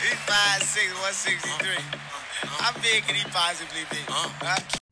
He's 5'6", 163. How uh, uh, uh, big can he possibly be? Huh?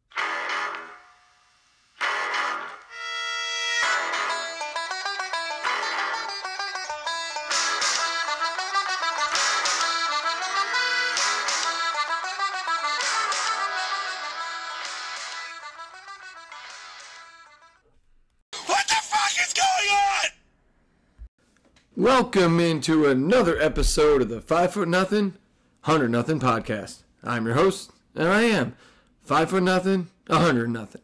Welcome into another episode of the Five Foot Nothing, Hundred Nothing podcast. I'm your host, and I am Five Foot Nothing, a Hundred Nothing.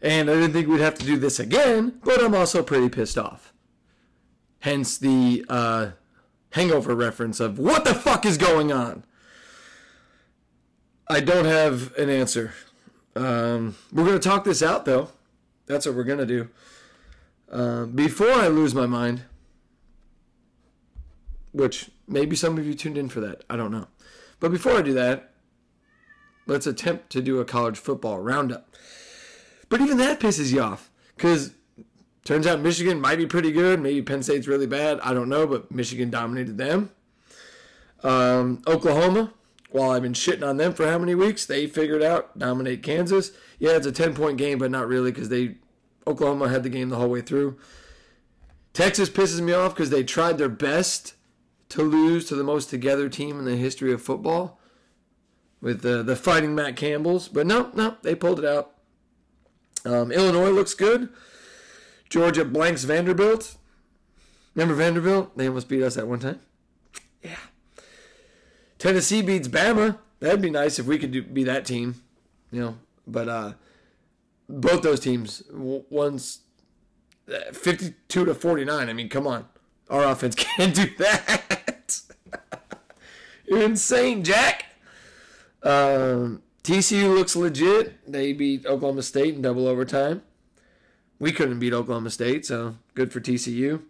And I didn't think we'd have to do this again, but I'm also pretty pissed off. Hence the uh, hangover reference of what the fuck is going on. I don't have an answer. Um, we're gonna talk this out though. That's what we're gonna do. Uh, before I lose my mind, which maybe some of you tuned in for that. I don't know. But before I do that, let's attempt to do a college football roundup. But even that pisses you off because turns out Michigan might be pretty good. Maybe Penn State's really bad. I don't know, but Michigan dominated them. Um, Oklahoma, while I've been shitting on them for how many weeks, they figured out dominate Kansas. Yeah, it's a ten point game, but not really because they Oklahoma had the game the whole way through. Texas pisses me off because they tried their best to lose to the most together team in the history of football with the the fighting Matt Campbell's, but no, no, they pulled it out. Um, Illinois looks good. Georgia blanks Vanderbilt. Remember Vanderbilt? They almost beat us at one time. Yeah. Tennessee beats Bama. That'd be nice if we could do, be that team, you know. But uh, both those teams, one's uh, 52 to 49. I mean, come on. Our offense can't do that. You're insane, Jack. Um, TCU looks legit. They beat Oklahoma State in double overtime. We couldn't beat Oklahoma State, so good for TCU.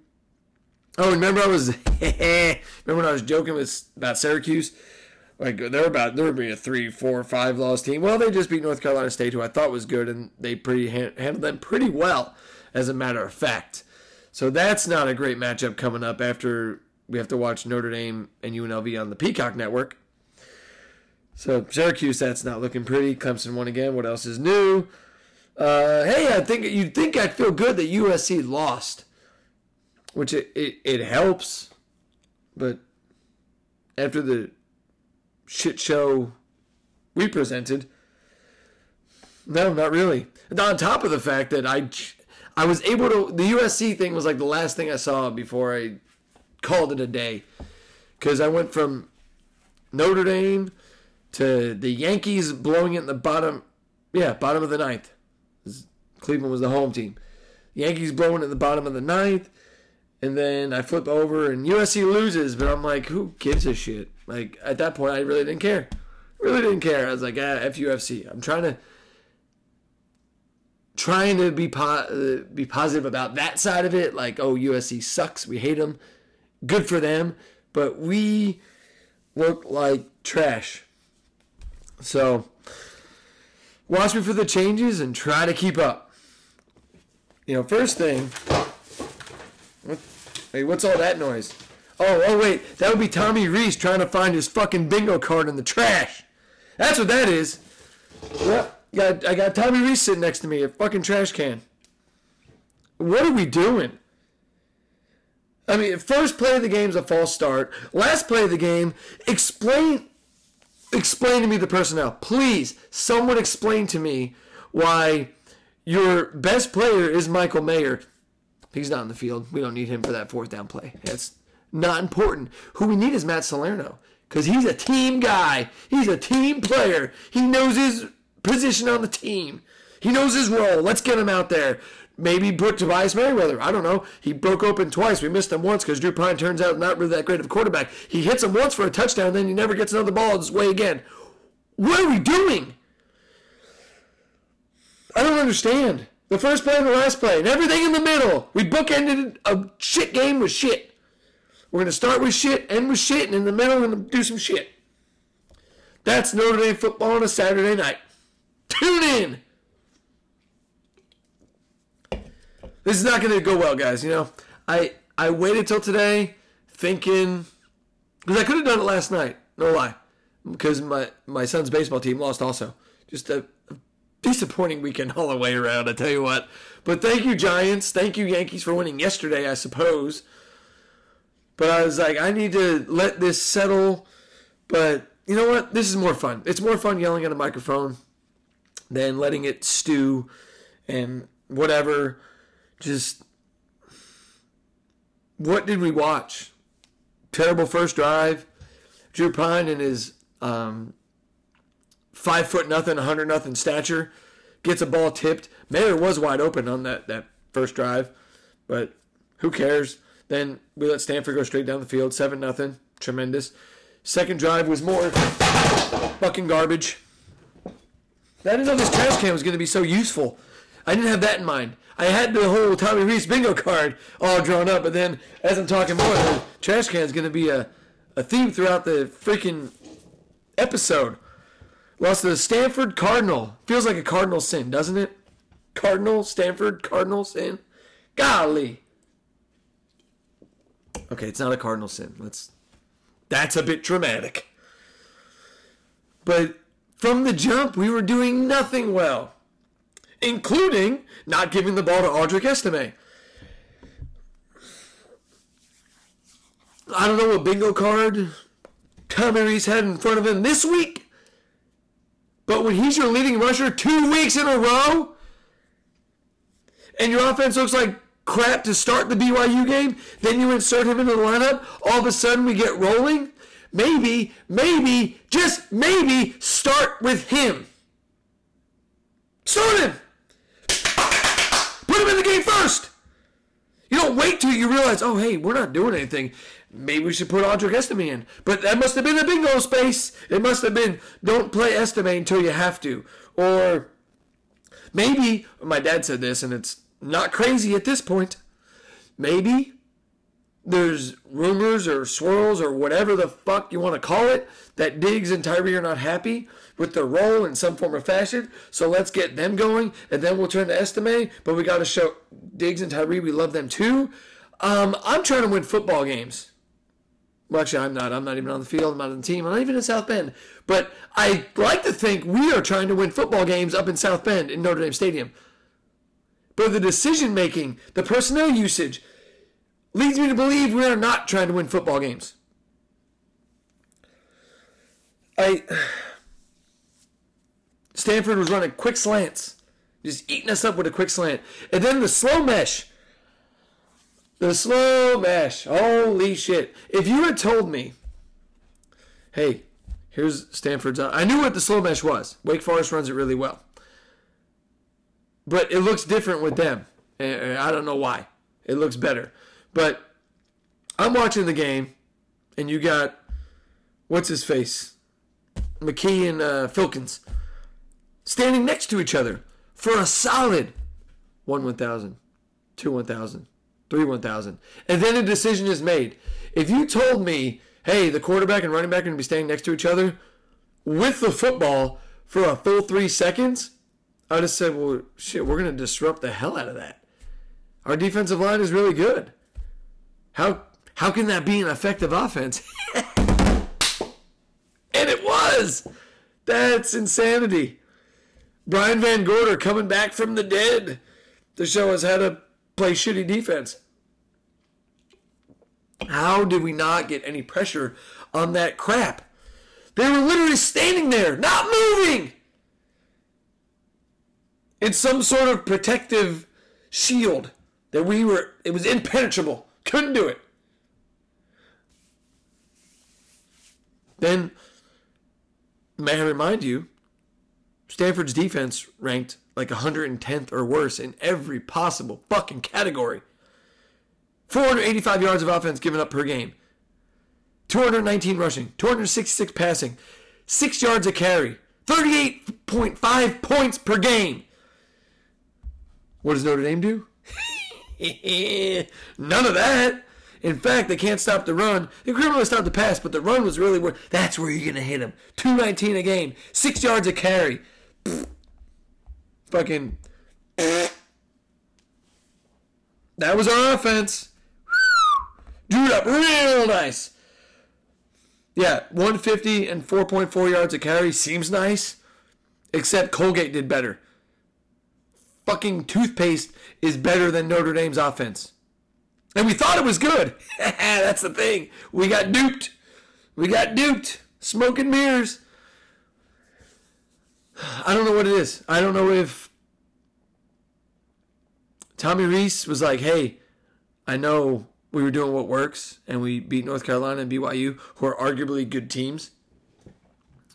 Oh, remember I was remember when I was joking with about Syracuse? Like they're about they're be a three, four, five loss team. Well, they just beat North Carolina State, who I thought was good, and they pretty han- handled them pretty well, as a matter of fact. So that's not a great matchup coming up after we have to watch Notre Dame and UNLV on the Peacock Network. So Syracuse, that's not looking pretty. Clemson won again. What else is new? Uh, hey, I think you'd think I'd feel good that USC lost, which it, it, it helps, but after the shit show we presented, no, not really. And on top of the fact that I, I was able to, the USC thing was like the last thing I saw before I called it a day, because I went from Notre Dame to the Yankees blowing it in the bottom, yeah, bottom of the ninth. Cleveland was the home team. Yankees blowing it in the bottom of the ninth, and then I flip over and USC loses, but I'm like, who gives a shit? Like at that point, I really didn't care. Really didn't care. I was like, ah, FUFC. I'm trying to trying to be po- uh, be positive about that side of it. Like, oh, USC sucks. We hate them. Good for them, but we look like trash. So watch me for the changes and try to keep up. You know, first thing. What, hey, what's all that noise? Oh, oh wait, that would be Tommy Rees trying to find his fucking bingo card in the trash. That's what that is. Yep, got I got Tommy Rees sitting next to me, a fucking trash can. What are we doing? I mean, first play of the game's a false start. Last play of the game, explain explain to me the personnel. Please, someone explain to me why your best player is Michael Mayer. He's not in the field. We don't need him for that fourth down play. That's not important. Who we need is Matt Salerno because he's a team guy. He's a team player. He knows his position on the team. He knows his role. Let's get him out there. Maybe put Tobias Merriweather. I don't know. He broke open twice. We missed him once because Drew Pyne turns out not really that great of a quarterback. He hits him once for a touchdown, then he never gets another ball his way again. What are we doing? I don't understand. The first play and the last play, and everything in the middle. We bookended a shit game with shit. We're going to start with shit, end with shit, and in the middle, we're going to do some shit. That's Notre Dame football on a Saturday night. Tune in. This is not going to go well, guys. You know, I I waited till today, thinking Because I could have done it last night. No lie. Because my, my son's baseball team lost also. Just a, a disappointing weekend all the way around, I tell you what. But thank you, Giants. Thank you, Yankees, for winning yesterday, I suppose. But I was like, I need to let this settle. But you know what? This is more fun. It's more fun yelling at a microphone than letting it stew and whatever. Just what did we watch? Terrible first drive. Drew Pyne and his um, five foot nothing, hundred nothing stature gets a ball tipped. Mayer was wide open on that that first drive, but who cares? Then we let Stanford go straight down the field, seven nothing, tremendous. Second drive was more fucking garbage. I didn't know this trash can was going to be so useful. I didn't have that in mind. I had the whole Tommy Rees bingo card all drawn up, but then as I'm talking more, the trash can is going to be a, a theme throughout the freaking episode. Lost to the Stanford Cardinal. Feels like a cardinal sin, doesn't it? Cardinal, Stanford, Cardinal sin. Golly. Okay, it's not a cardinal sin. Let's. That's a bit dramatic. But from the jump, we were doing nothing well, including not giving the ball to Audric Estime. I don't know what bingo card Tommy Rees had in front of him this week, but when he's your leading rusher two weeks in a row, and your offense looks like crap to start the BYU game, then you insert him into the lineup, all of a sudden we get rolling. Maybe, maybe, just maybe start with him. Start him. Put him in the game first. You don't wait till you realize, oh, hey, we're not doing anything. Maybe we should put Audric Estime in. But that must have been a bingo space. It must have been, don't play Estime until you have to. Or maybe, my dad said this, and it's not crazy at this point. Maybe there's rumors or swirls or whatever the fuck you want to call it that Diggs and Tyree are not happy with their role in some form or fashion. So let's get them going, and then we'll turn to Estime. But we got to show Diggs and Tyree we love them too. Um, I'm trying to win football games. Well, actually, I'm not. I'm not even on the field. I'm not on the team. I'm not even in South Bend. But I like to think we are trying to win football games up in South Bend in Notre Dame Stadium. But the decision making, the personnel usage, leads me to believe we are not trying to win football games. I Stanford was running quick slants, just eating us up with a quick slant, and then the slow mesh. The slow mesh. Holy shit! If you had told me, hey, here's Stanford's, I knew what the slow mesh was. Wake Forest runs it really well, but it looks different with them. Eh, eh, I don't know why. It looks better. But I'm watching the game, and you got what's his face, McKee and uh, Filkins, standing next to each other for a solid one one thousand, two one thousand, three one thousand, and then a decision is made. If you told me, hey, the quarterback and running back are going to be standing next to each other with the football for a full three seconds, I'd have said, well, shit, we're going to disrupt the hell out of that. Our defensive line is really good. How how can that be an effective offense? and it was. That's insanity. Brian Van Gorder coming back from the dead to show us how to play shitty defense. How did we not get any pressure on that crap? They were literally standing there, not moving. In some sort of protective shield that we were, it was impenetrable. Couldn't do it. Then, may I remind you, Stanford's defense ranked like 110th or worse in every possible fucking category. 485 yards of offense given up per game. 219 rushing, 266 passing, 6 yards a carry, 38.5 points per game. What does Notre Dame do? None of that. In fact, they can't stop the run. They couldn't really stop the pass, but the run was really where. That's where you're gonna hit them. Two nineteen a game, six yards a carry. Fucking. That was our offense. Drew it up real nice. Yeah, 150 and 4.4 yards a carry seems nice, except Colgate did better. Fucking toothpaste is better than Notre Dame's offense. And we thought it was good. That's the thing. We got duped. We got duped. Smoke and mirrors. I don't know what it is. I don't know if Tommy Rees was like, hey, I know we were doing what works and we beat North Carolina and BYU, who are arguably good teams.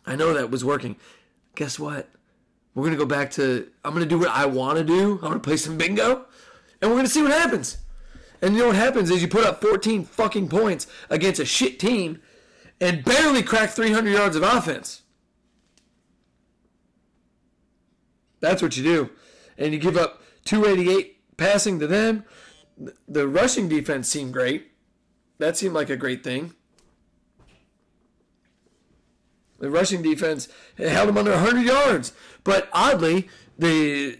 I know that was working. Guess what? We're to go back to, I'm to do what I want to do. I'm to play some bingo and we're to see what happens. And you know what happens is you put up 14 fucking points against a shit team and barely crack 300 yards of offense. That's what you do. And you give up 288 passing to them. The rushing defense seemed great. That seemed like a great thing. The rushing defense held them under 100 yards. But oddly, the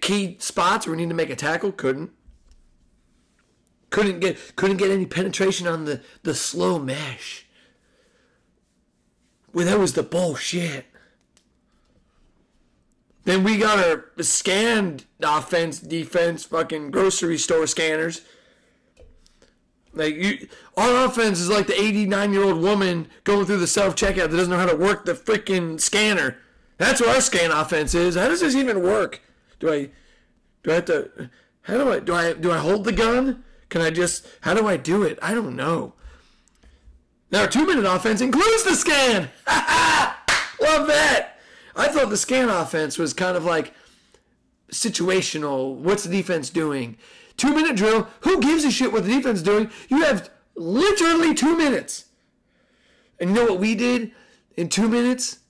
key spots where we need to make a tackle couldn't. Couldn't get couldn't get any penetration on the, the slow mesh. Well, that was the bullshit. Then we got our scanned offense, defense, fucking grocery store scanners. Like you, our offense is like the 89 year old woman going through the self checkout that doesn't know how to work the freaking scanner. That's what our scan offense is. How does this even work? Do I, do I have to? How do I do I do I hold the gun? Can I just? How do I do it? I don't know. Now our two minute offense includes the scan. Love that. I thought the scan offense was kind of like situational. What's the defense doing? Two minute drill. Who gives a shit what the defense is doing? You have literally two minutes. And you know what we did in two minutes?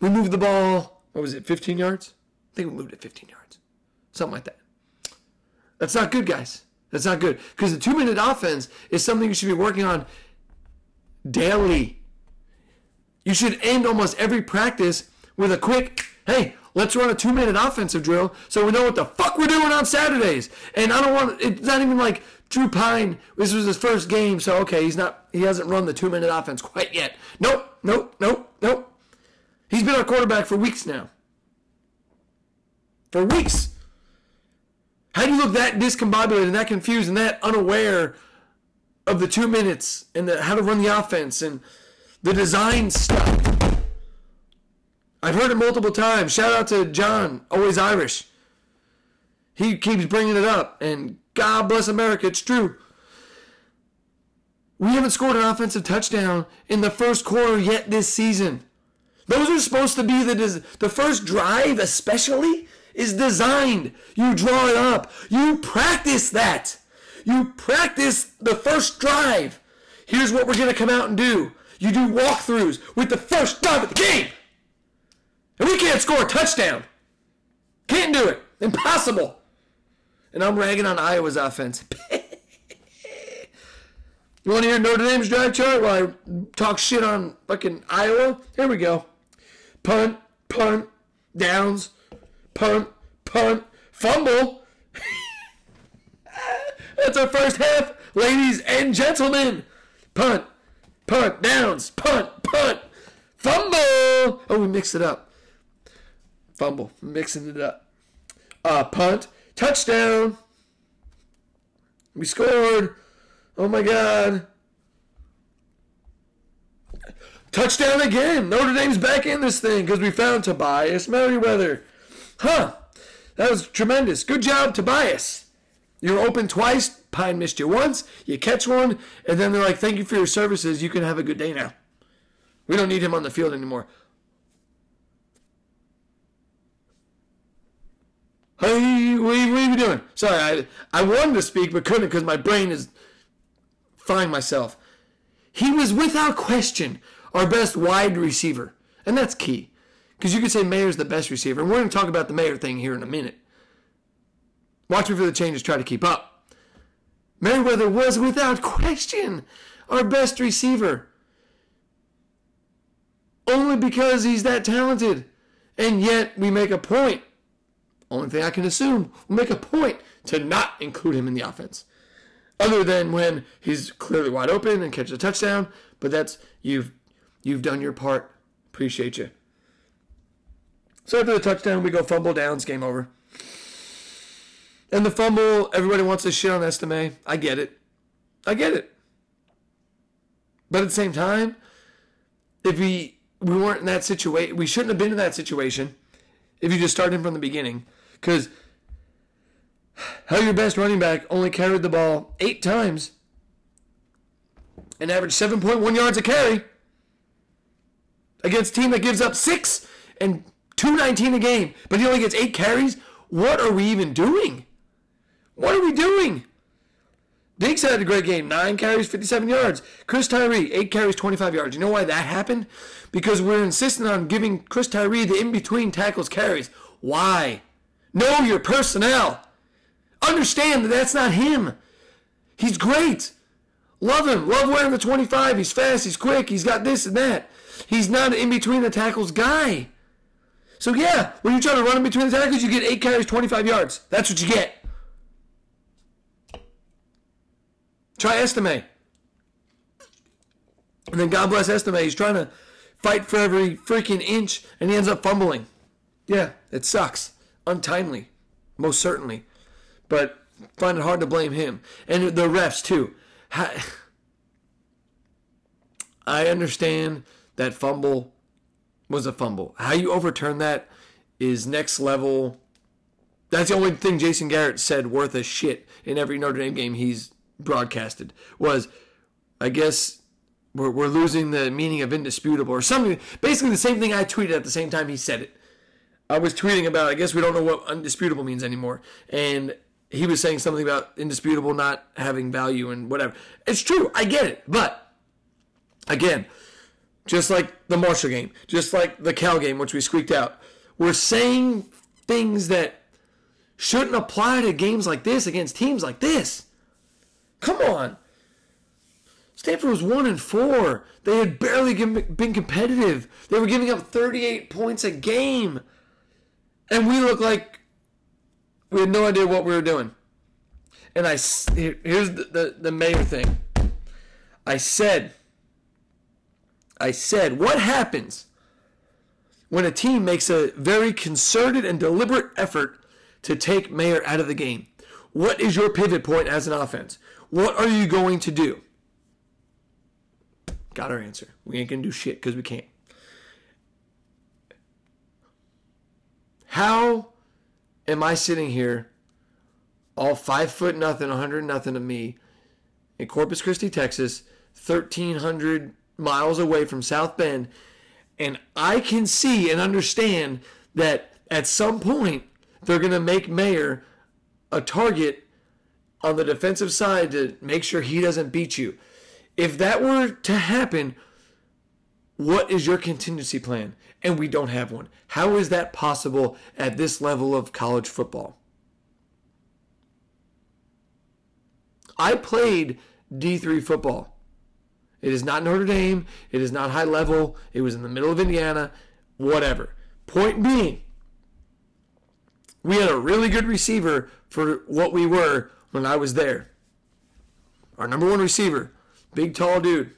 We moved the ball, what was it, 15 yards? I think we moved it 15 yards. Something like that. That's not good, guys. That's not good. Because the two minute offense is something you should be working on daily. You should end almost every practice with a quick, hey, let's run a two minute offensive drill so we know what the fuck we're doing on Saturdays. And I don't want, it's not even like Drew Pyne, this was his first game, so okay, he's not, he hasn't run the two minute offense quite yet. Nope, nope, nope, nope. He's been our quarterback for weeks now. For weeks. How do you look that discombobulated and that confused and that unaware of the two minutes and the, how to run the offense and the design stuff? I've heard it multiple times. Shout out to John, always Irish. He keeps bringing it up, and God bless America, it's true. We haven't scored an offensive touchdown in the first quarter yet this season. Those are supposed to be the des- the first drive, especially, is designed. You draw it up. You practice that. You practice the first drive. Here's what we're gonna come out and do. You do walkthroughs with the first drive of the game. And we can't score a touchdown. Can't do it. Impossible. And I'm ragging on Iowa's offense. you want to hear Notre Dame's drive chart while I talk shit on fucking Iowa? Here we go. Punt, punt, downs, punt, punt, fumble. That's our first half, ladies and gentlemen. Punt, punt, downs, punt, punt, fumble. Oh, we mixed it up. Fumble, mixing it up. Uh, punt, touchdown. We scored. Oh my God. Touchdown again. Notre Dame's back in this thing because we found Tobias Merriweather. Huh. That was tremendous. Good job, Tobias. You're open twice. Pyne missed you once. You catch one. And then they're like, thank you for your services. You can have a good day now. We don't need him on the field anymore. Hey, what are, you, doing? Sorry, I, I wanted to speak but couldn't because my brain is frying myself. He was without question our best wide receiver. And that's key. Because you could say Mayer's the best receiver. And we're going to talk about the Mayer thing here in a minute. Watch me for the changes, try to keep up. Merriweather was without question our best receiver. Only because he's that talented. And yet we make a point only thing I can assume will make a point to not include him in the offense. Other than when he's clearly wide open and catches a touchdown, but that's you've You've done your part. Appreciate you. So after the touchdown, we go fumble downs, game over. And the fumble, everybody wants to shit on Estime. I get it. I get it. But at the same time, if we we weren't in that situation, we shouldn't have been in that situation if you just started from the beginning. Because how your best running back only carried the ball eight times and averaged 7.1 yards a carry against a team that gives up six and 219 a game, but he only gets eight carries. What are we even doing? What are we doing? Diggs had a great game. Nine carries, 57 yards. Chris Tyree, eight carries, 25 yards. You know why that happened? Because we're insisting on giving Chris Tyree the in-between tackles carries. Why? Know your personnel. Understand that that's not him. He's great. Love him. Love wearing the 25. He's fast. He's quick. He's got this and that. He's not an in-between the tackles guy. So yeah, when you try to run in between the tackles, you get eight carries, 25 yards. That's what you get. Try Estime. And then God bless Estime. He's trying to fight for every freaking inch, and he ends up fumbling. Yeah, it sucks. Untimely, most certainly. But find it hard to blame him. And the refs, too. I understand that fumble was a fumble. How you overturn that is next level. That's the only thing Jason Garrett said worth a shit in every Notre Dame game he's broadcasted was, I guess we're, we're losing the meaning of indisputable or something. Basically, the same thing I tweeted at the same time he said it. I was tweeting about, I guess we don't know what undisputable means anymore. And he was saying something about indisputable not having value and whatever. It's true. I get it. But again, just like the Marshall game, just like the Cal game, which we squeaked out, we're saying things that shouldn't apply to games like this against teams like this. Come on. Stanford was one and four. They had barely been competitive. They were giving up 38 points a game, and we looked like we had no idea what we were doing. And I here's the, the, the mayor thing. I said, I said, what happens when a team makes a very concerted and deliberate effort to take Mayer out of the game? What is your pivot point as an offense? What are you going to do? Got our answer. We ain't to do shit because we can't. How am I sitting here, all five foot nothing, 100 nothing of me, in Corpus Christi, Texas, 1,300 miles away from South Bend, and I can see and understand that at some point they're going to make Mayer a target on the defensive side to make sure he doesn't beat you. If that were to happen, what is your contingency plan? And we don't have one. How is that possible at this level of college football? I played D3 football. It is not Notre Dame. It is not high level. It was in the middle of Indiana. Whatever. Point being, we had a really good receiver for what we were when I was there. Our number one receiver, big tall dude.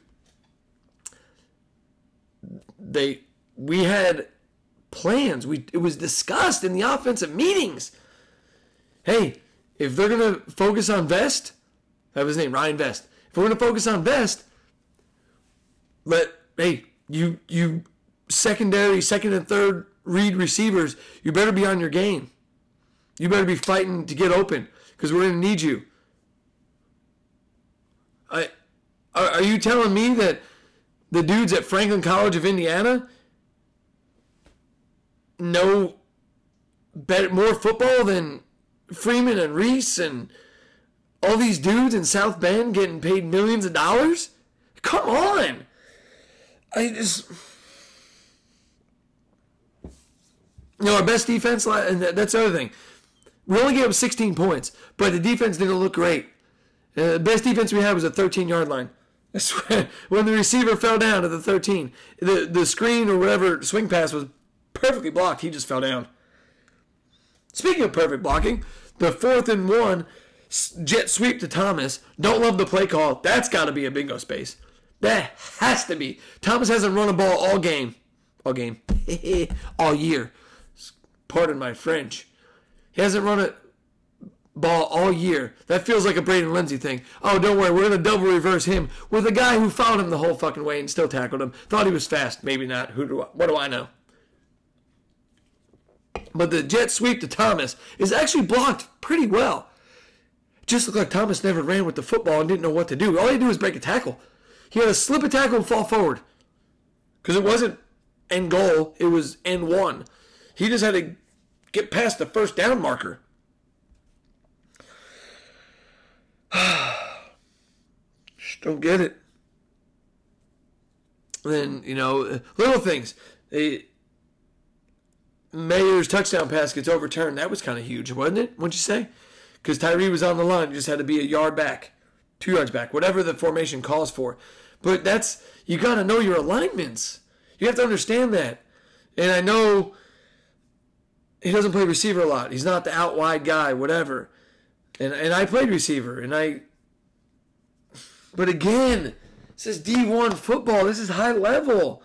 They we had plans. We it was discussed in the offensive meetings. Hey, if they're gonna focus on Vest, that was his name, Ryan Vest. If we're gonna focus on Vest, let hey you you secondary, second and third read receivers, you better be on your game. You better be fighting to get open because we're to need you. I, are, are you telling me that the dudes at Franklin College of Indiana know better, more football than Freeman and Rees and all these dudes in South Bend getting paid millions of dollars? Come on. I just. You know, our best defense, and that's the other thing. We only gave up 16 points, but the defense didn't look great. Uh, the best defense we had was a 13 yard line. When the receiver fell down at the 13, the, the screen or whatever swing pass was perfectly blocked. He just fell down. Speaking of perfect blocking, the fourth and one jet sweep to Thomas. Don't love the play call. That's got to be a bingo space. That has to be. Thomas hasn't run a ball all game. All game. all year. Pardon my French. He hasn't run a ball all year. That feels like a Braden Lenzy thing. Oh, don't worry, we're to double reverse him with a guy who followed him the whole fucking way and still tackled him. Thought he was fast. Maybe not. Who do I, what do I know? But the jet sweep to Thomas is actually blocked pretty well. Just looked like Thomas never ran with the football and didn't know what to do. All he did was break a tackle. He had to slip a tackle and fall forward. Because it wasn't end goal, it was end one. He just had to get past the first down marker. Don't get it. then, hmm. you know, little things. They, Mayer's touchdown pass gets overturned. That was kind of huge, wasn't it? What'd you say? Because Tyree was on the line, you just had to be a yard back, two yards back, whatever the formation calls for. But that's you got to know your alignments. You have to understand that. And I know he doesn't play receiver a lot. He's not the out wide guy, whatever. And and I played receiver, and I. But again, this is D1 football. This is high level.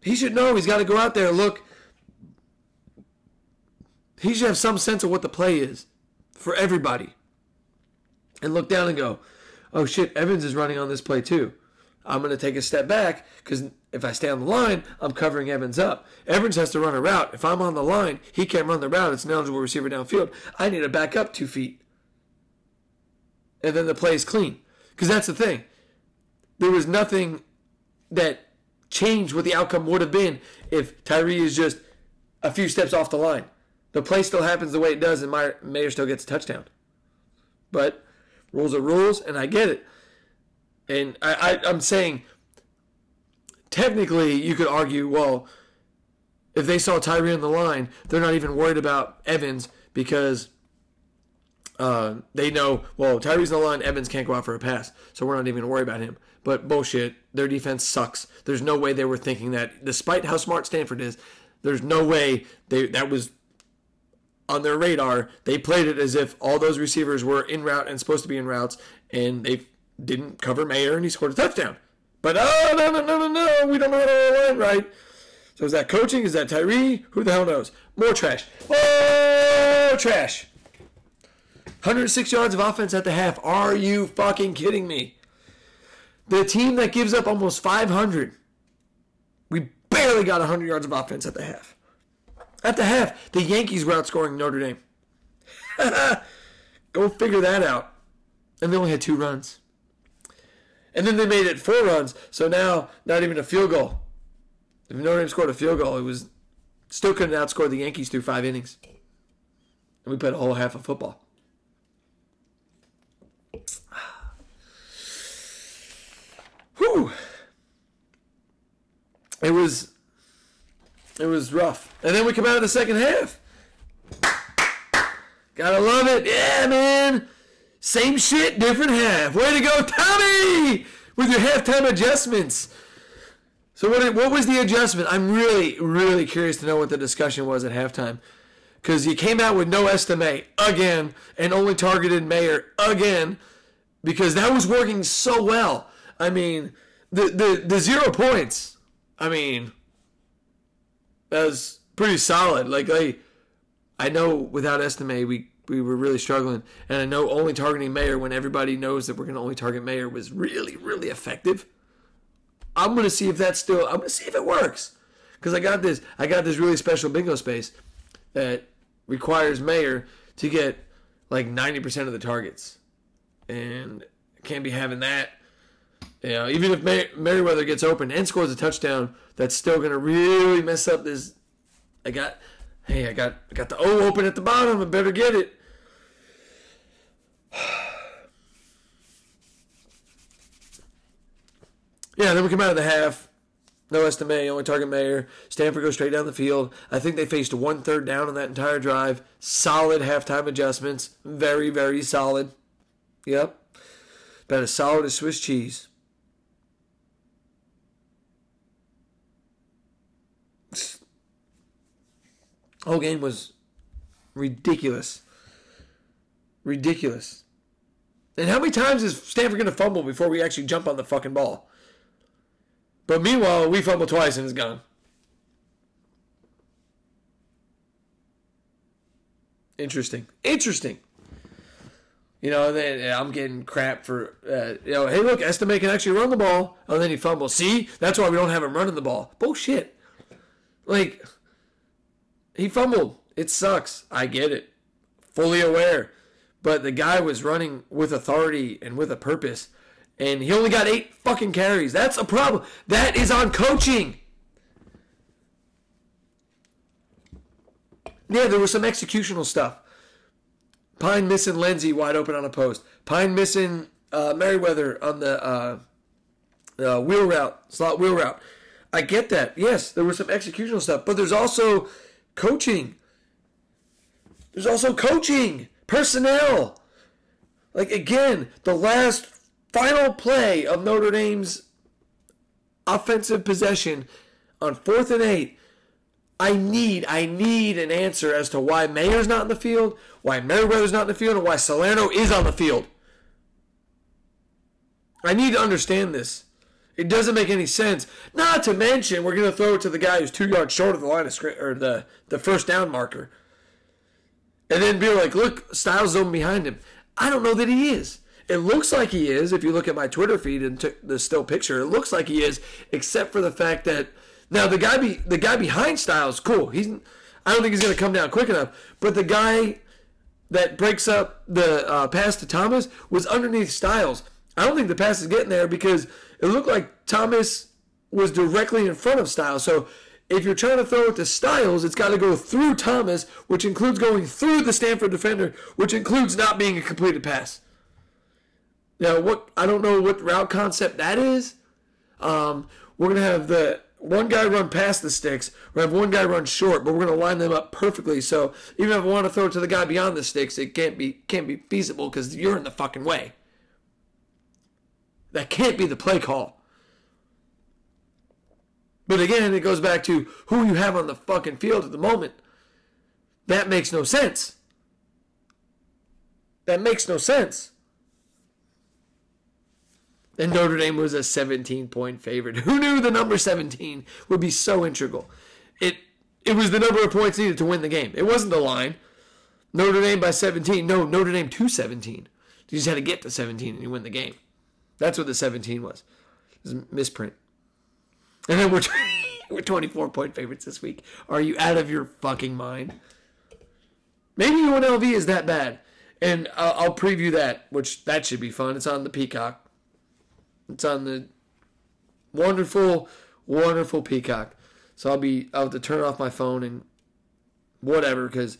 He should know he's got to go out there and look he should have some sense of what the play is for everybody. And look down and go, oh shit, Evans is running on this play too. I'm going to take a step back because if I stay on the line, I'm covering Evans up. Evans has to run a route. If I'm on the line, he can't run the route. It's an eligible receiver downfield. I need to back up two feet. And then the play is clean. Because that's the thing. There was nothing that changed what the outcome would have been if Tyree is just a few steps off the line. The play still happens the way it does, and Mayer still gets a touchdown. But rules are rules, and I get it. And I, I, I'm saying, technically, you could argue, well, if they saw Tyree on the line, they're not even worried about Evans because uh, they know, well, Tyree's on the line, Evans can't go out for a pass, so we're not even going to worry about him. But bullshit, their defense sucks. There's no way they were thinking that, despite how smart Stanford is, there's no way they that was on their radar. They played it as if all those receivers were in route and supposed to be in routes, and they didn't cover Mayer, and he scored a touchdown. But oh no no no no no, we don't know how to line right. So is that coaching? Is that Tyree? Who the hell knows? More trash. Oh trash. 106 yards of offense at the half. Are you fucking kidding me? The team that gives up almost 500. We barely got 100 yards of offense at the half. At the half, the Yankees were outscoring Notre Dame. Go figure that out. And they only had two runs. And then they made it four runs, so now not even a field goal. If Notre Dame scored a field goal, it was still couldn't outscore the Yankees through five innings. And we played a whole half of football. Whew. It was it was rough. And then we come out of the second half. Gotta love it. Yeah, man. Same shit, different half. Way to go, Tommy! With your halftime adjustments. So what, what was the adjustment? I'm really, really curious to know what the discussion was at halftime. Because you came out with no Estime again and only targeted Mayer again because that was working so well. I mean, the, the, the zero points. I mean, that was pretty solid. Like I, I know without Estime we we were really struggling, and I know only targeting Mayer when everybody knows that we're to only target Mayer was really really effective. I'm to see if that's still. I'm to see if it works because I got this. I got this really special bingo space that requires Mayer to get like 90% of the targets, and can't be having that. You know, even if Mer- Merriweather gets open and scores a touchdown, that's still gonna really mess up this. I got, hey, I got, I got the O open at the bottom. I better get it. yeah, then we come out of the half. No Estime, only target Mayer. Stanford goes straight down the field. I think they faced one third down on that entire drive. Solid halftime adjustments. Very, very solid. Yep. About as solid as Swiss cheese. whole game was ridiculous. Ridiculous. And how many times is Stanford going to fumble before we actually jump on the fucking ball? But meanwhile, we fumble twice and it's gone. Interesting. Interesting. You know, then I'm getting crap for, uh, you know, hey, look, Estime can actually run the ball. Oh, then he fumbles. See? That's why we don't have him running the ball. Bullshit. Like, he fumbled. It sucks. I get it. Fully aware. But the guy was running with authority and with a purpose. And he only got eight fucking carries. That's a problem. That is on coaching. Yeah, there was some executional stuff. Pyne missing Lenzy wide open on a post. Pyne missing uh, Merriweather on the uh, uh, wheel route, slot wheel route. I get that. Yes, there was some executional stuff, but there's also coaching. There's also coaching, personnel. Like again, the last final play of Notre Dame's offensive possession on fourth and eight I need I need an answer as to why Mayer's not in the field, why Merriweather's not in the field, and why Salerno is on the field. I need to understand this. It doesn't make any sense. Not to mention, we're going to throw it to the guy who's two yards short of the line of or the the first down marker, and then be like, "Look, Styles zone behind him." I don't know that he is. It looks like he is. If you look at my Twitter feed and took the still picture, it looks like he is, except for the fact that now the guy be the guy behind Styles, cool. He's I don't think he's going to come down quick enough. But the guy that breaks up the uh, pass to Thomas was underneath Styles. I don't think the pass is getting there because it looked like Thomas was directly in front of Styles. So if you're trying to throw it to Styles, it's got to go through Thomas, which includes going through the Stanford defender, which includes not being a completed pass. Now, what I don't know what route concept that is. Um, we're gonna have the one guy run past the sticks, We're gonna have one guy run short, but we're to line them up perfectly. So even if I want to throw it to the guy beyond the sticks, it can't be can't be feasible because you're in the fucking way. That can't be the play call. But again, it goes back to who you have on the fucking field at the moment. That makes no sense. That makes no sense. And Notre Dame was a 17 point favorite. Who knew the number 17 would be so integral? It it was the number of points needed to win the game. It wasn't the line. Notre Dame by 17. No, Notre Dame to 17. You just had to get to 17 and you win the game. That's what the 17 was. It was a misprint. And then we're we're 24 point favorites this week. Are you out of your fucking mind? Maybe UNLV is that bad. And I'll, I'll preview that, which that should be fun. It's on the Peacock. It's on the wonderful, wonderful Peacock. So I'll be I'll have to turn off my phone and whatever because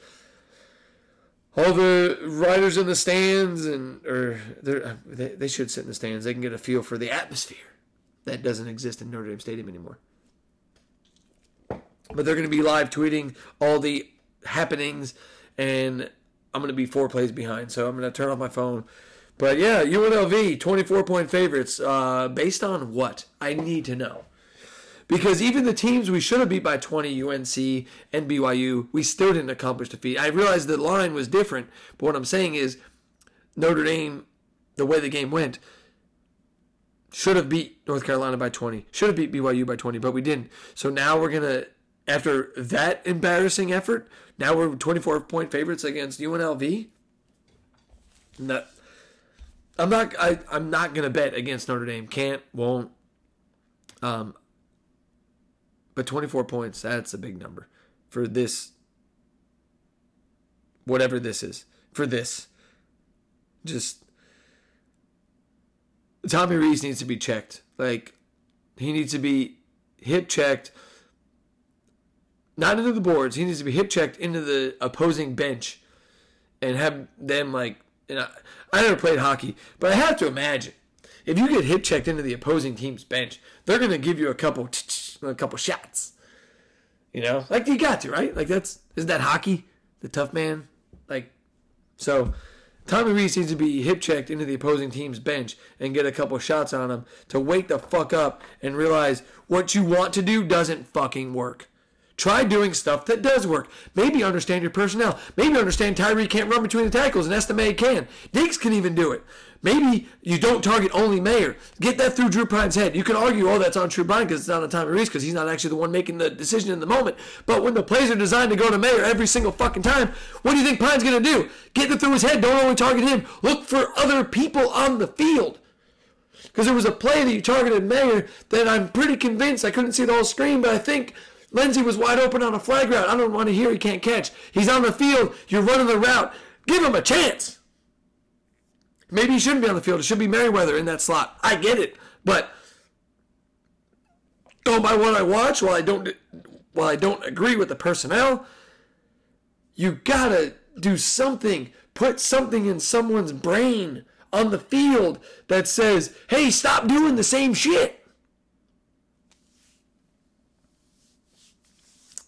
all the riders in the stands and or they they should sit in the stands. They can get a feel for the atmosphere that doesn't exist in Notre Dame Stadium anymore. But they're going to be live tweeting all the happenings, and I'm going to be four plays behind. So I'm going to turn off my phone but yeah, UNLV, 24 point favorites. Uh, based on what? I need to know. Because even the teams we should have beat by 20, UNC and BYU, we still didn't accomplish defeat. I realized the line was different, but what I'm saying is Notre Dame, the way the game went, should have beat North Carolina by 20, should have beat BYU by 20, but we didn't. So now we're going to, after that embarrassing effort, now we're 24 point favorites against UNLV. I'm not. I, I'm not gonna bet against Notre Dame. Can't. Won't. Um. But 24 points. That's a big number for this. Whatever this is for this. Just. Tommy Rees needs to be checked. Like, he needs to be hip checked. Not into the boards. He needs to be hip checked into the opposing bench, and have them like and I, I never played hockey, but I have to imagine if you get hip checked into the opposing team's bench, they're gonna give you a couple a couple shots. You know, like you got to right. Like that's isn't that hockey? The tough man, like so. Tommy Rees needs to be hip checked into the opposing team's bench and get a couple shots on him to wake the fuck up and realize what you want to do doesn't fucking work. Try doing stuff that does work. Maybe understand your personnel. Maybe understand Tyree can't run between the tackles and Estime can. Diggs can even do it. Maybe you don't target only Mayer. Get that through Drew Pyne's head. You can argue, oh, that's on Drew Pyne because it's not on Tommy Rees because he's not actually the one making the decision in the moment. But when the plays are designed to go to Mayer every single fucking time, what do you think Pyne's going to do? Get it through his head. Don't only target him. Look for other people on the field. Because there was a play that you targeted Mayer that I'm pretty convinced I couldn't see the whole screen, but I think Lenzy was wide open on a flag route. I don't want to hear he can't catch. He's on the field. You're running the route. Give him a chance. Maybe he shouldn't be on the field. It should be Merriweather in that slot. I get it, but going by what I watch, while I don't, while I don't agree with the personnel, you gotta do something. Put something in someone's brain on the field that says, "Hey, stop doing the same shit."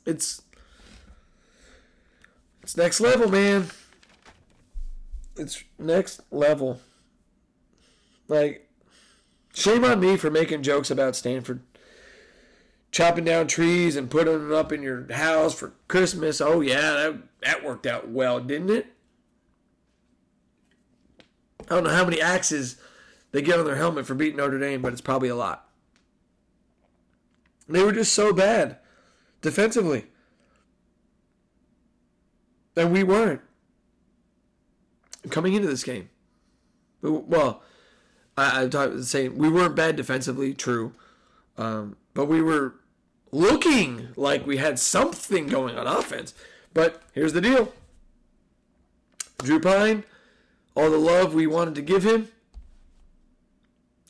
It's it's next level, man. It's next level. Like, shame on me for making jokes about Stanford. Chopping down trees and putting them up in your house for Christmas. Oh, yeah, that, that worked out well, didn't it? I don't know how many axes they get on their helmet for beating Notre Dame, but it's probably a lot. They were just so bad defensively. And we weren't coming into this game. Well, I, I saying we weren't bad defensively, true, um, but we were looking like we had something going on offense. But here's the deal: Drew Pyne, all the love we wanted to give him,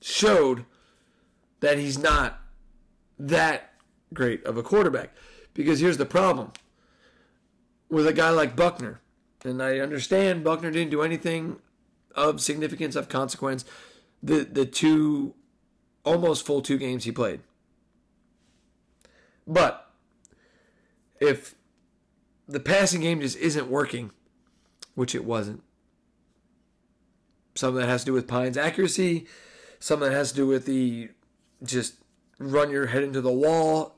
showed that he's not that great of a quarterback. Because here's the problem with a guy like Buckner, and I understand Buckner didn't do anything of significance of consequence the the two almost full two games he played. But if the passing game just isn't working, which it wasn't, some of that has to do with Pyne's accuracy, some of that has to do with the just run your head into the wall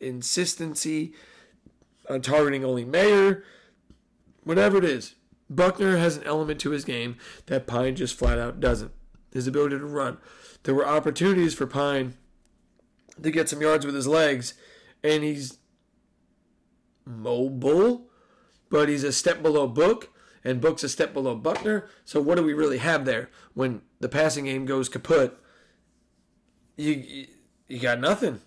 insistency on targeting only Mayer whatever it is, Buckner has an element to his game that Pyne just flat out doesn't. His ability to run. There were opportunities for Pyne to get some yards with his legs, and he's mobile, but he's a step below Book, and Book's a step below Buckner. So what do we really have there when the passing game goes kaput? You, you got nothing,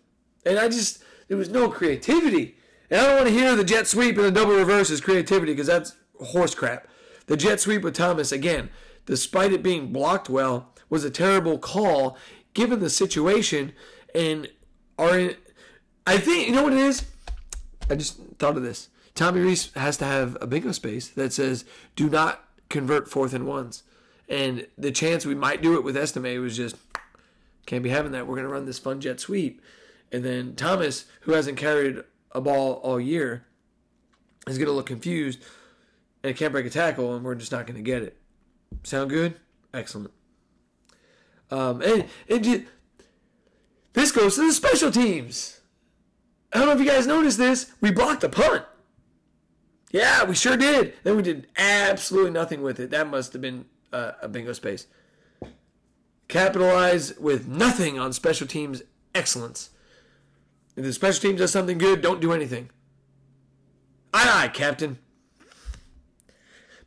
and I just there was no creativity. And I don't want to hear the jet sweep and the double reverse is creativity because that's horse crap. The jet sweep with Thomas, again, despite it being blocked well, was a terrible call given the situation. And are in, I think you know what it is. I just thought of this. Tommy Rees has to have a bingo space that says "Do not convert fourth and ones," and the chance we might do it with Estime was just can't be having that. We're going to run this fun jet sweep, and then Thomas, who hasn't carried a ball all year is going to look confused and can't break a tackle, and we're just not going to get it. Sound good? Excellent. Um, and, and this goes to the special teams. I don't know if you guys noticed this. We blocked the punt. Yeah, we sure did. Then we did absolutely nothing with it. That must have been uh, a bingo space. Capitalize with nothing on special teams excellence. If the special team does something good, don't do anything. Aye, aye, Captain.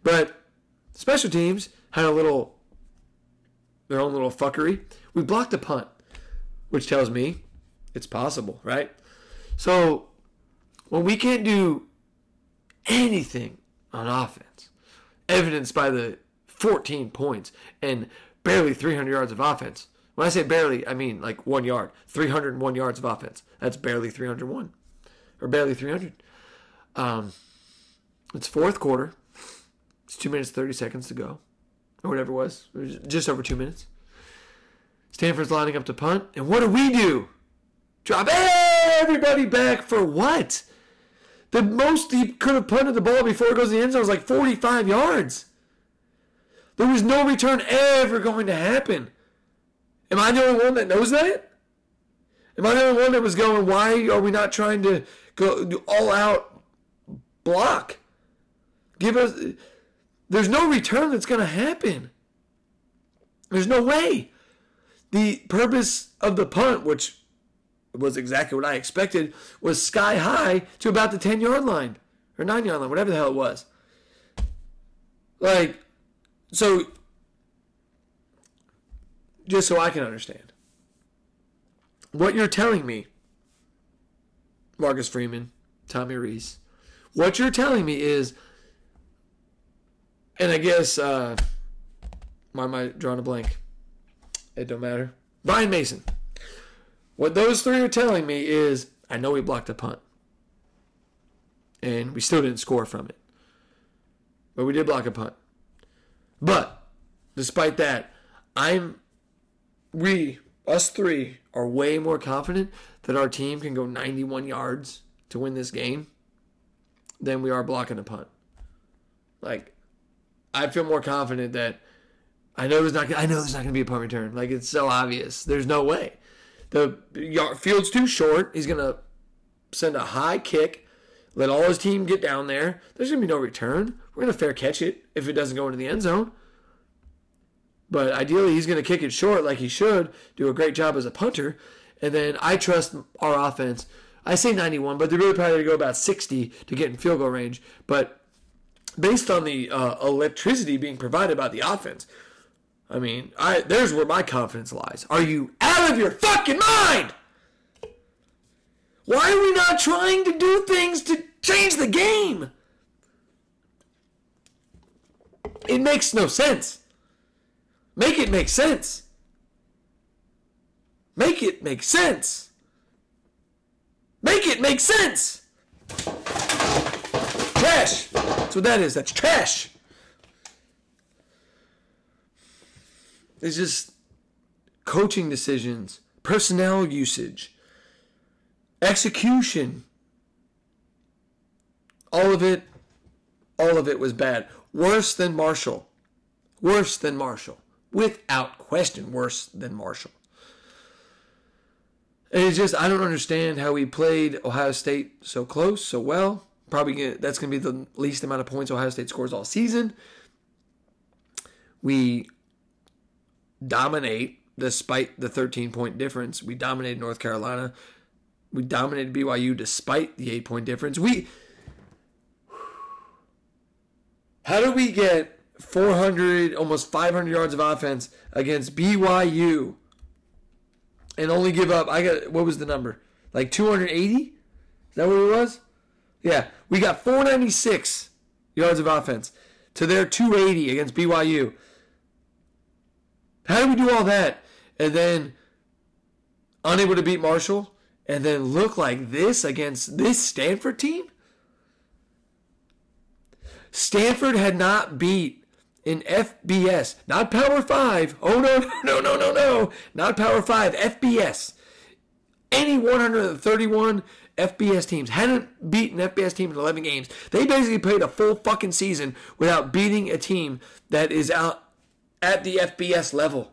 But special teams had a little, their own little fuckery. We blocked a punt, which tells me it's possible, right? So when we can't do anything on offense, evidenced by the 14 points and barely 300 yards of offense, when I say barely, I mean like one yard. 301 yards of offense. That's barely 301. Or barely 300. Um, it's fourth quarter. It's two minutes, 30 seconds to go. Or whatever it was. It was just over two minutes. Stanford's lining up to punt. And what do we do? Drop everybody back for what? The most he could have punted the ball before it goes in the end zone was like 45 yards. There was no return ever going to happen. Am I the only one that knows that? Am I the only one that was going, why are we not trying to Go all out block. Give us. There's no return that's going to happen. There's no way. The purpose of the punt, which was exactly what I expected, was sky high to about the 10 yard line or 9 yard line, whatever the hell it was. Like, so, just so I can understand, what you're telling me, Marcus Freeman, Tommy Rees, what you're telling me is, and I guess, uh, why am drawing a blank? It don't matter. Brian Mason. What those three are telling me is, I know we blocked a punt. And we still didn't score from it. But we did block a punt. But, despite that, I'm, we, us three, are way more confident that our team can go 91 yards to win this game than we are blocking a punt. Like, I feel more confident that I know there's not. I know there's not going to be a punt return. Like it's so obvious. There's no way. The yard, field's too short. He's going to send a high kick, let all his team get down there. There's going to be no return. We're going to fair catch it if it doesn't go into the end zone. But ideally, he's going to kick it short like he should, do a great job as a punter. And then I trust our offense. I say 91, but they're really probably going to go about 60 to get in field goal range. But based on the uh, electricity being provided by the offense, I mean, I there's where my confidence lies. Are you out of your fucking mind? Why are we not trying to do things to change the game? It makes no sense. Make it make sense. Make it make sense. Make it make sense. Trash. That's what that is. That's trash. It's just coaching decisions, personnel usage, execution. All of it, all of it was bad. Worse than Marshall. Worse than Marshall. Without question, worse than Marshall. And it's just, I don't understand how we played Ohio State so close, so well. Probably gonna, that's going to be the least amount of points Ohio State scores all season. We dominate despite the 13 point difference. We dominated North Carolina. We dominated BYU despite the 8 point difference. We How do we get 400 almost 500 yards of offense against BYU and only give up I got what was the number? Like 280? Is that what it was? Yeah, we got 496 yards of offense to their 280 against BYU. How do we do all that and then unable to beat Marshall and then look like this against this Stanford team? Stanford had not beat in FBS, not Power 5. Oh, no, no, no, no, no. Not Power 5, FBS. Any 131 FBS teams hadn't beaten FBS team in 11 games. They basically played a full fucking season without beating a team that is out at the FBS level.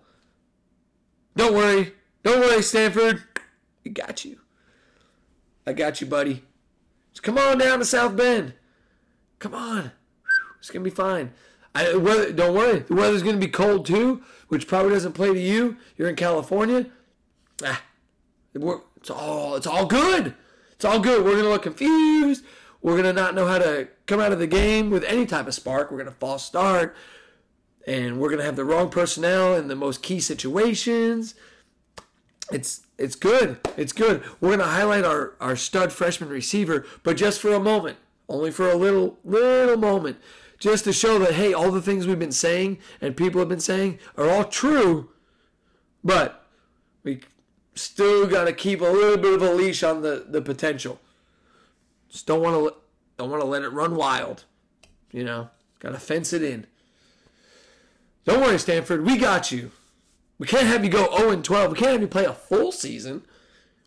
Don't worry. Don't worry, Stanford. We got you. I got you, buddy. Just come on down to South Bend. Come on. It's to be fine. I, weather, don't worry. The weather's going to be cold too, which probably doesn't play to you. You're in California. Ah, it's all it's all good. It's all good. We're going to look confused. We're going to not know how to come out of the game with any type of spark. We're going to false start and we're gonna have the wrong personnel in the most key situations. It's it's good. It's good. We're gonna highlight our, our stud freshman receiver, but just for a moment. Only for a little little moment. Just to show that hey, all the things we've been saying and people have been saying are all true, but we still gotta keep a little bit of a leash on the, the potential. Just don't wanna don't wanna let it run wild. You know? Gotta fence it in. Don't worry, Stanford. We got you. We can't have you go 0 and 12. We can't have you play a full season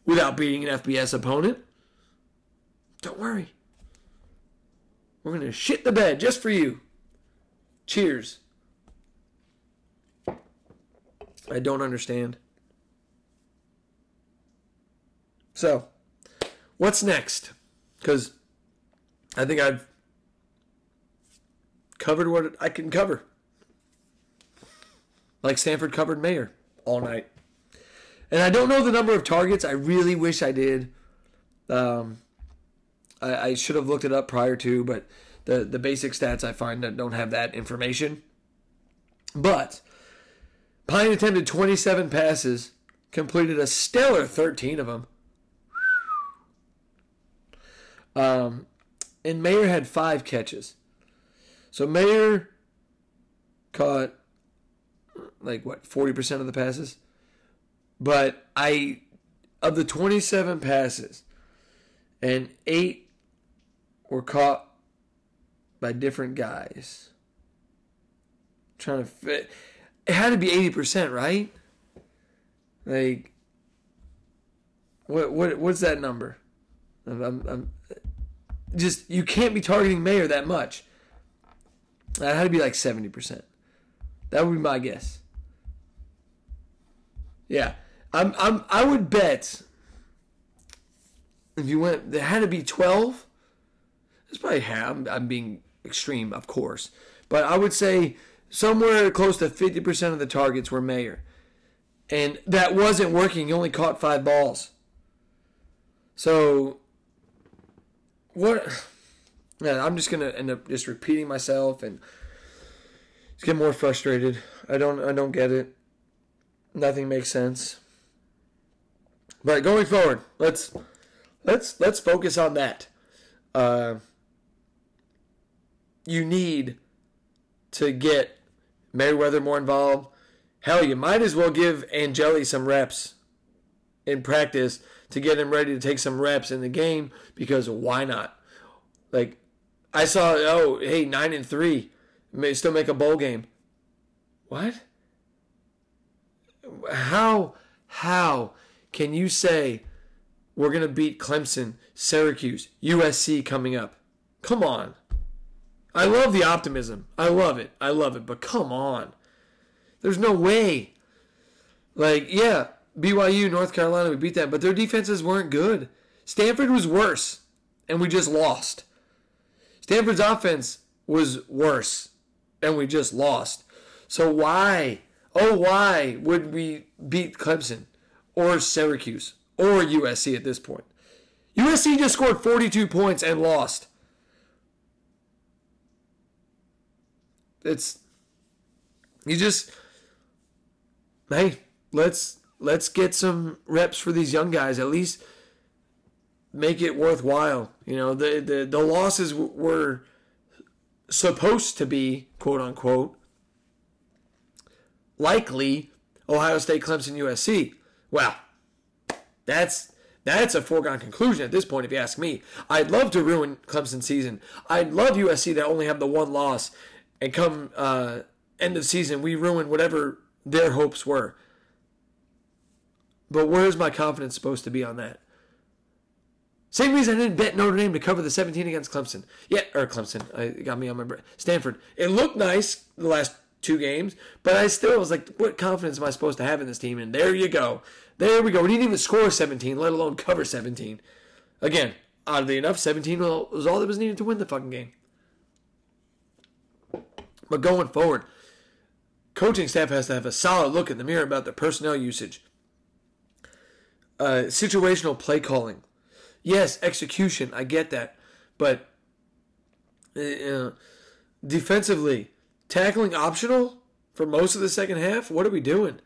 without beating an FBS opponent. Don't worry. We're going to shit the bed just for you. Cheers. I don't understand. So, what's next? because I think I've covered what I can cover. Like Stanford covered Mayer all night. And I don't know the number of targets. I really wish I did. Um, I, I should have looked it up prior to, but the, the basic stats I find that don't have that information. But Pyne attempted 27 passes, completed a stellar 13 of them. Um, and Mayer had five catches. So Mayer caught like what 40% of the passes. But I of the 27 passes and 8 were caught by different guys. Trying to fit it had to be 80%, right? Like what what what's that number? I'm, I'm, I'm just you can't be targeting Mayer that much. That had to be like 70%. That would be my guess. Yeah. I'm I'm I would bet if you went there had to be 12. It's probably half. I'm, I'm being extreme, of course. But I would say somewhere close to 50% of the targets were Mayer. And that wasn't working. You only caught 5 balls. So what yeah, I'm just gonna end up just repeating myself and just get more frustrated. I don't I don't get it. Nothing makes sense. But going forward, let's let's let's focus on that. Uh, you need to get Merriweather more involved. Hell, you might as well give Angeli some reps in practice to get him ready to take some reps in the game because why not? Like I saw, oh hey, nine and three, may still make a bowl game. What? How how can you say we're gonna beat Clemson, Syracuse, USC coming up? Come on. I love the optimism. I love it. I love it. But come on. There's no way. Like, yeah, BYU, North Carolina, we beat them, but their defenses weren't good. Stanford was worse, and we just lost. Stanford's offense was worse, and we just lost. So why, oh, why would we beat Clemson or Syracuse or USC at this point? USC just scored 42 points and lost. It's you just hey, let's let's get some reps for these young guys. At least make it worthwhile. You know, the the, the losses were supposed to be quote unquote likely Ohio State, Clemson, USC. Well, that's that's a foregone conclusion at this point, if you ask me. I'd love to ruin Clemson's season. I'd love USC to only have the one loss, and come uh, end of season, we ruin whatever their hopes were. But where's my confidence supposed to be on that? Same reason I didn't bet Notre Dame to cover the 17 against Clemson. Yeah, or Clemson. I got me on my. Stanford. It looked nice the last two games, but I still was like, what confidence am I supposed to have in this team? And there you go. There we go. We didn't even score 17, let alone cover 17. Again, oddly enough, 17 was all that was needed to win the fucking game. But going forward, coaching staff has to have a solid look in the mirror about their personnel usage. Uh, situational play calling. Yes, execution. I get that. But uh, defensively, tackling optional for most of the second half? What are we doing?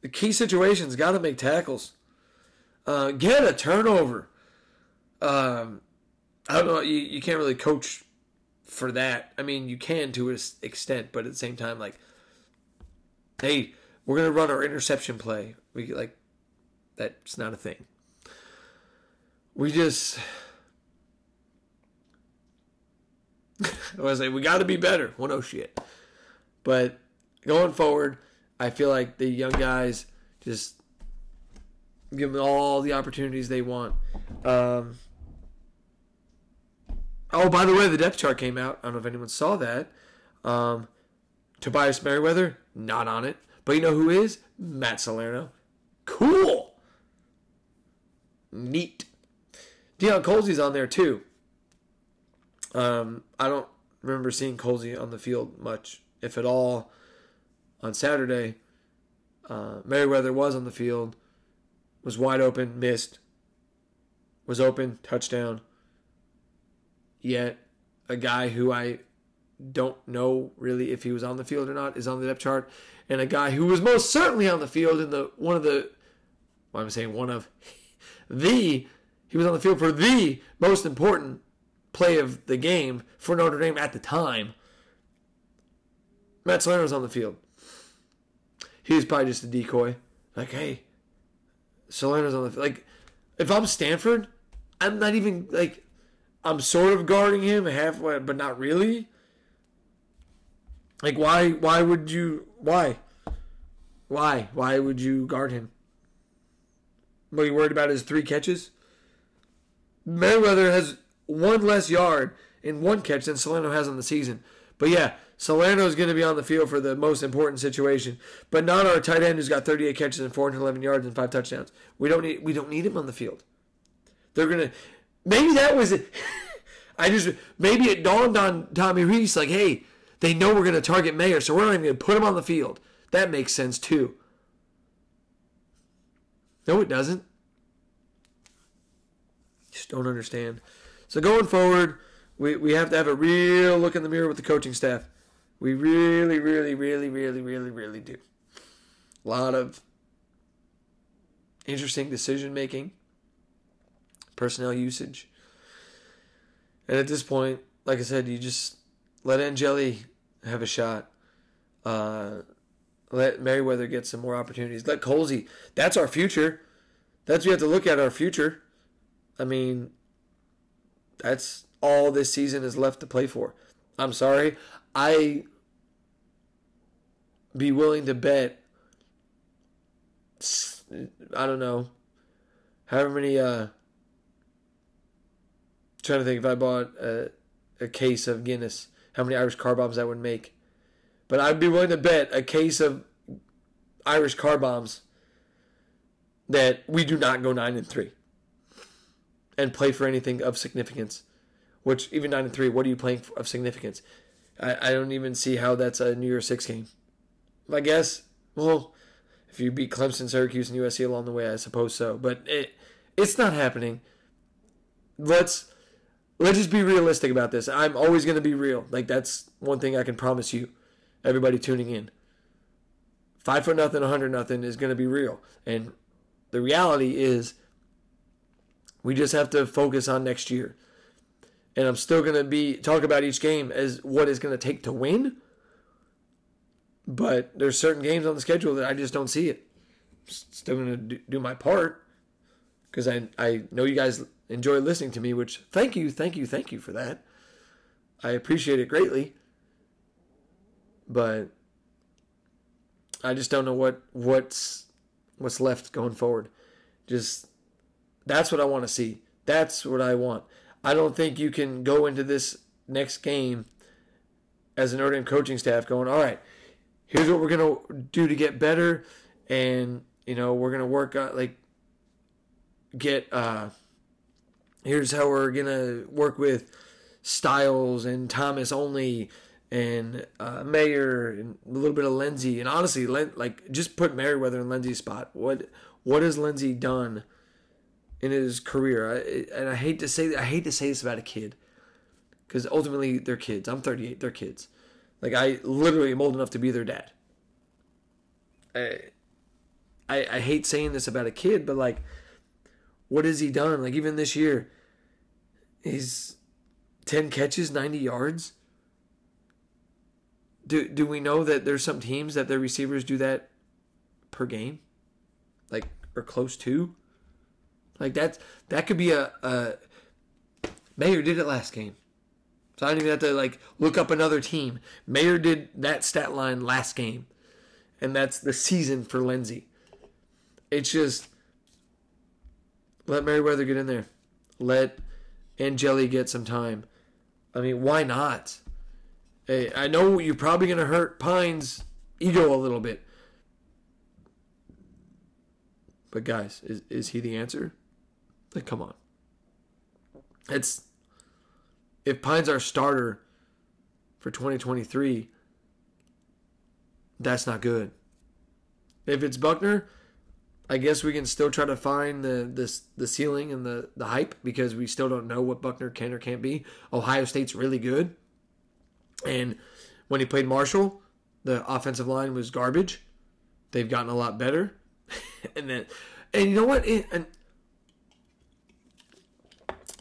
The key situations got to make tackles. Uh, get a turnover. Um, I don't know. You, you can't really coach for that. I mean, you can to an extent, but at the same time, like, hey, we're gonna run our interception play. We like that's not a thing. We just I was like, we got to be better. Well, no shit. But going forward, I feel like the young guys just give them all the opportunities they want. Um, oh, by the way, the depth chart came out. I don't know if anyone saw that. Um, Tobias Merriweather, not on it. But you know who is? Matt Salerno. Cool. Neat. Deion Colzie's on there too. Um, I don't remember seeing Colzie on the field much, if at all, on Saturday. Uh, Merriweather was on the field, was wide open, missed, was open, touchdown. Yet, a guy who I don't know really if he was on the field or not is on the depth chart, and a guy who was most certainly on the field in the one of the, why am I saying one of, the, he was on the field for the most important play of the game for Notre Dame at the time. Matt Salerno was on the field. He was probably just a decoy. Like, hey, Salerno's on the field. Like, if I'm Stanford, I'm not even like, I'm sort of guarding him halfway, but not really. Like, why? Why would you? Why? Why? Why would you guard him? What are you worried about? His three catches. Merriweather has one less yard in one catch than Salerno has on the season. But yeah, Salerno is going to be on the field for the most important situation, but not our tight end who's got 38 catches and 411 yards and five touchdowns. We don't need we don't need him on the field. They're gonna maybe that was it. I just maybe it dawned on Tommy Rees like, hey, they know we're going to target Mayer, so we're not even going to put him on the field. That makes sense too. No, it doesn't. Just don't understand. So going forward, we, we have to have a real look in the mirror with the coaching staff. We really, really, really, really, really, really do. A lot of interesting decision making, personnel usage. And at this point, like I said, you just let Angeli have a shot. Uh, let Merriweather get some more opportunities. Let Colzie. That's our future. That's we have to look at our future. I mean, that's all this season is left to play for. I'm sorry. I be willing to bet I don't know however many uh trying to think if I bought a, a case of Guinness how many Irish car bombs I would make. But I'd be willing to bet a case of Irish car bombs that we do not go nine and three and play for anything of significance. Which even nine and three, what are you playing for, of significance? I, I don't even see how that's a New Year's Six game. I guess, well, if you beat Clemson, Syracuse, and USC along the way, I suppose so. But it it's not happening. Let's let's just be realistic about this. I'm always going to be real. Like that's one thing I can promise you, everybody tuning in. Five foot nothing, a hundred nothing is going to be real, and the reality is, we just have to focus on next year. And I'm still going to be talk about each game as what it's going to take to win. But there's certain games on the schedule that I just don't see it. Still going to do my part because I I know you guys enjoy listening to me, which thank you, thank you, thank you for that. I appreciate it greatly. But I just don't know what what's what's left going forward. Just that's what I want to see. That's what I want. I don't think you can go into this next game as an Notre Dame coaching staff going, all right, here's what we're gonna do to get better, and you know we're gonna work on like get uh here's how we're gonna work with Styles and Thomas only and uh, Mayer and a little bit of Lenzy and honestly, Len, like just put Merriweather in Lenzy's spot. What what has Lenzy done in his career? I, and I hate to say I hate to say this about a kid because ultimately they're kids. I'm 38. They're kids. Like I literally am old enough to be their dad. I, I, I hate saying this about a kid, but like what has he done? Like even this year, he's ten catches, ninety yards. Do do we know that there's some teams that their receivers do that per game, like or close to? Like that's that could be a, a did it last game. So I don't even have to like look up another team. Mayer did that stat line last game. And that's the season for Lenzy. It's just let Merriweather get in there. Let Angeli get some time. I mean, why not? Hey, I know you're probably going to hurt Pyne's ego a little bit. But guys, is, is he the answer? Like, come on. It's if Pyne's our starter for 2023, that's not good. If it's Buckner, I guess we can still try to find the the, the ceiling and the, the hype because we still don't know what Buckner can or can't be. Ohio State's really good. And when he played Marshall, the offensive line was garbage. They've gotten a lot better. and then and you know what? It, and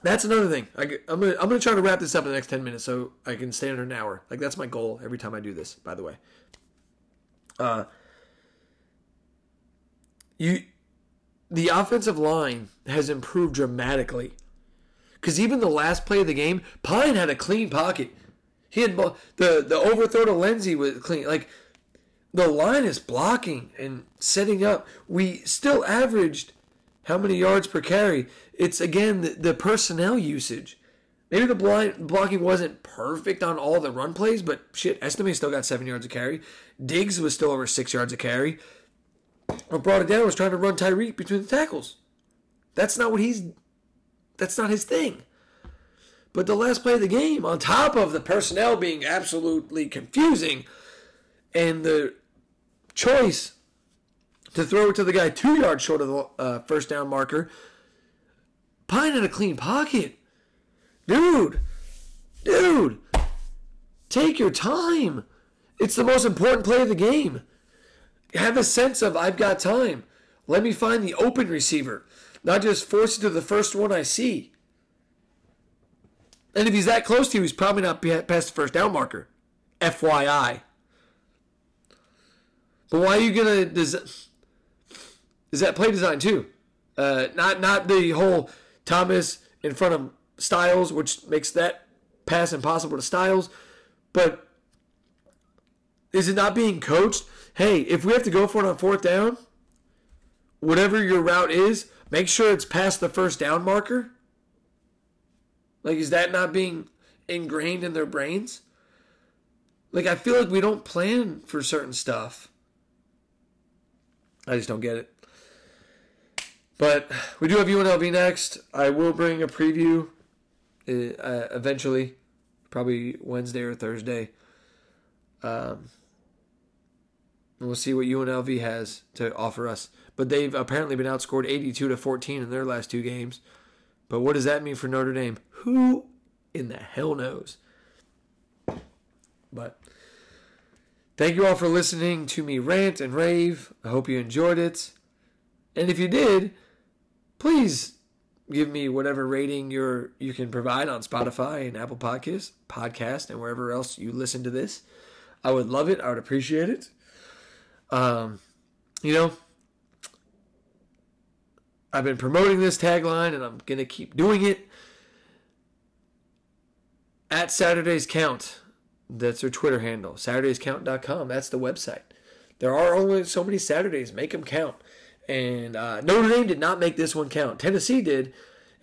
that's another thing. I, am gonna I'm gonna try to wrap this up in the next ten minutes so I can stay under an hour. Like that's my goal every time I do this. By the way, uh, you, the offensive line has improved dramatically. Because even the last play of the game, Pyne had a clean pocket. He had the the overthrow to Lenzy was clean. Like the line is blocking and setting up. We still averaged how many yards per carry? It's again the, the personnel usage. Maybe the blind blocking wasn't perfect on all the run plays, but shit, Estime still got seven yards of carry. Diggs was still over six yards of carry. What brought it down was trying to run Tyreek between the tackles. That's not what he's. That's not his thing. But the last play of the game, on top of the personnel being absolutely confusing, and the choice to throw it to the guy two yards short of the uh, first down marker. Pyne had a clean pocket. Dude, dude, take your time. It's the most important play of the game. Have a sense of, I've got time. Let me find the open receiver, not just force it to the first one I see. And if he's that close to you, he's probably not past the first down marker. FYI. But why are you gonna? Does is that play design too. Uh, not not the whole Thomas in front of Styles, which makes that pass impossible to Styles, but is it not being coached? Hey, if we have to go for it on fourth down, whatever your route is, make sure it's past the first down marker. Like, is that not being ingrained in their brains? Like, I feel like we don't plan for certain stuff. I just don't get it. But we do have UNLV next. I will bring a preview uh, eventually, probably Wednesday or Thursday. Um, we'll see what UNLV has to offer us. But they've apparently been outscored 82 to 14 in their last two games. But what does that mean for Notre Dame? Who in the hell knows? But thank you all for listening to me rant and rave. I hope you enjoyed it. And if you did, please give me whatever rating you're you can provide on Spotify and Apple Podcasts, podcast, and wherever else you listen to this. I would love it. I would appreciate it. Um, you know, I've been promoting this tagline, and I'm gonna keep doing it. At Saturdays Count, that's their Twitter handle. SaturdaysCount.com. That's the website. There are only so many Saturdays. Make them count. And uh, Notre Dame did not make this one count. Tennessee did,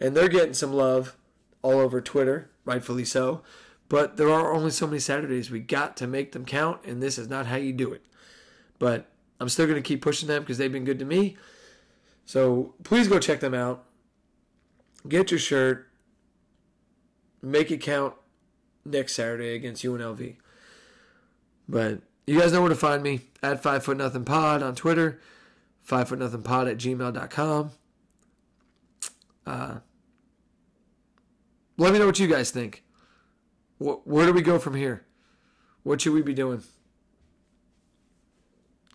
and they're getting some love all over Twitter, rightfully so. But there are only so many Saturdays. We got to make them count, and this is not how you do it. But I'm still going to keep pushing them because they've been good to me. So please go check them out. Get your shirt. Make it count next Saturday against UNLV. But you guys know where to find me at Five Foot Nothing Pod on Twitter five foot nothing pod at gmail.com. Uh, let me know what you guys think. Wh- where do we go from here? What should we be doing?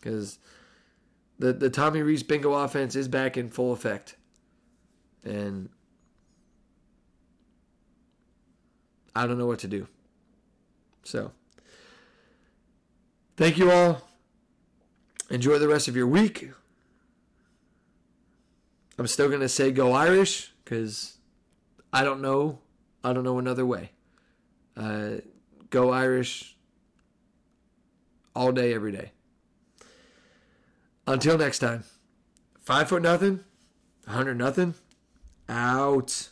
Because the, the Tommy Rees bingo offense is back in full effect. And I don't know what to do. So, thank you all. Enjoy the rest of your week. I'm still gonna say go Irish because I don't know. I don't know another way. Uh, go Irish all day, every day. Until next time, five foot nothing, hundred nothing, out.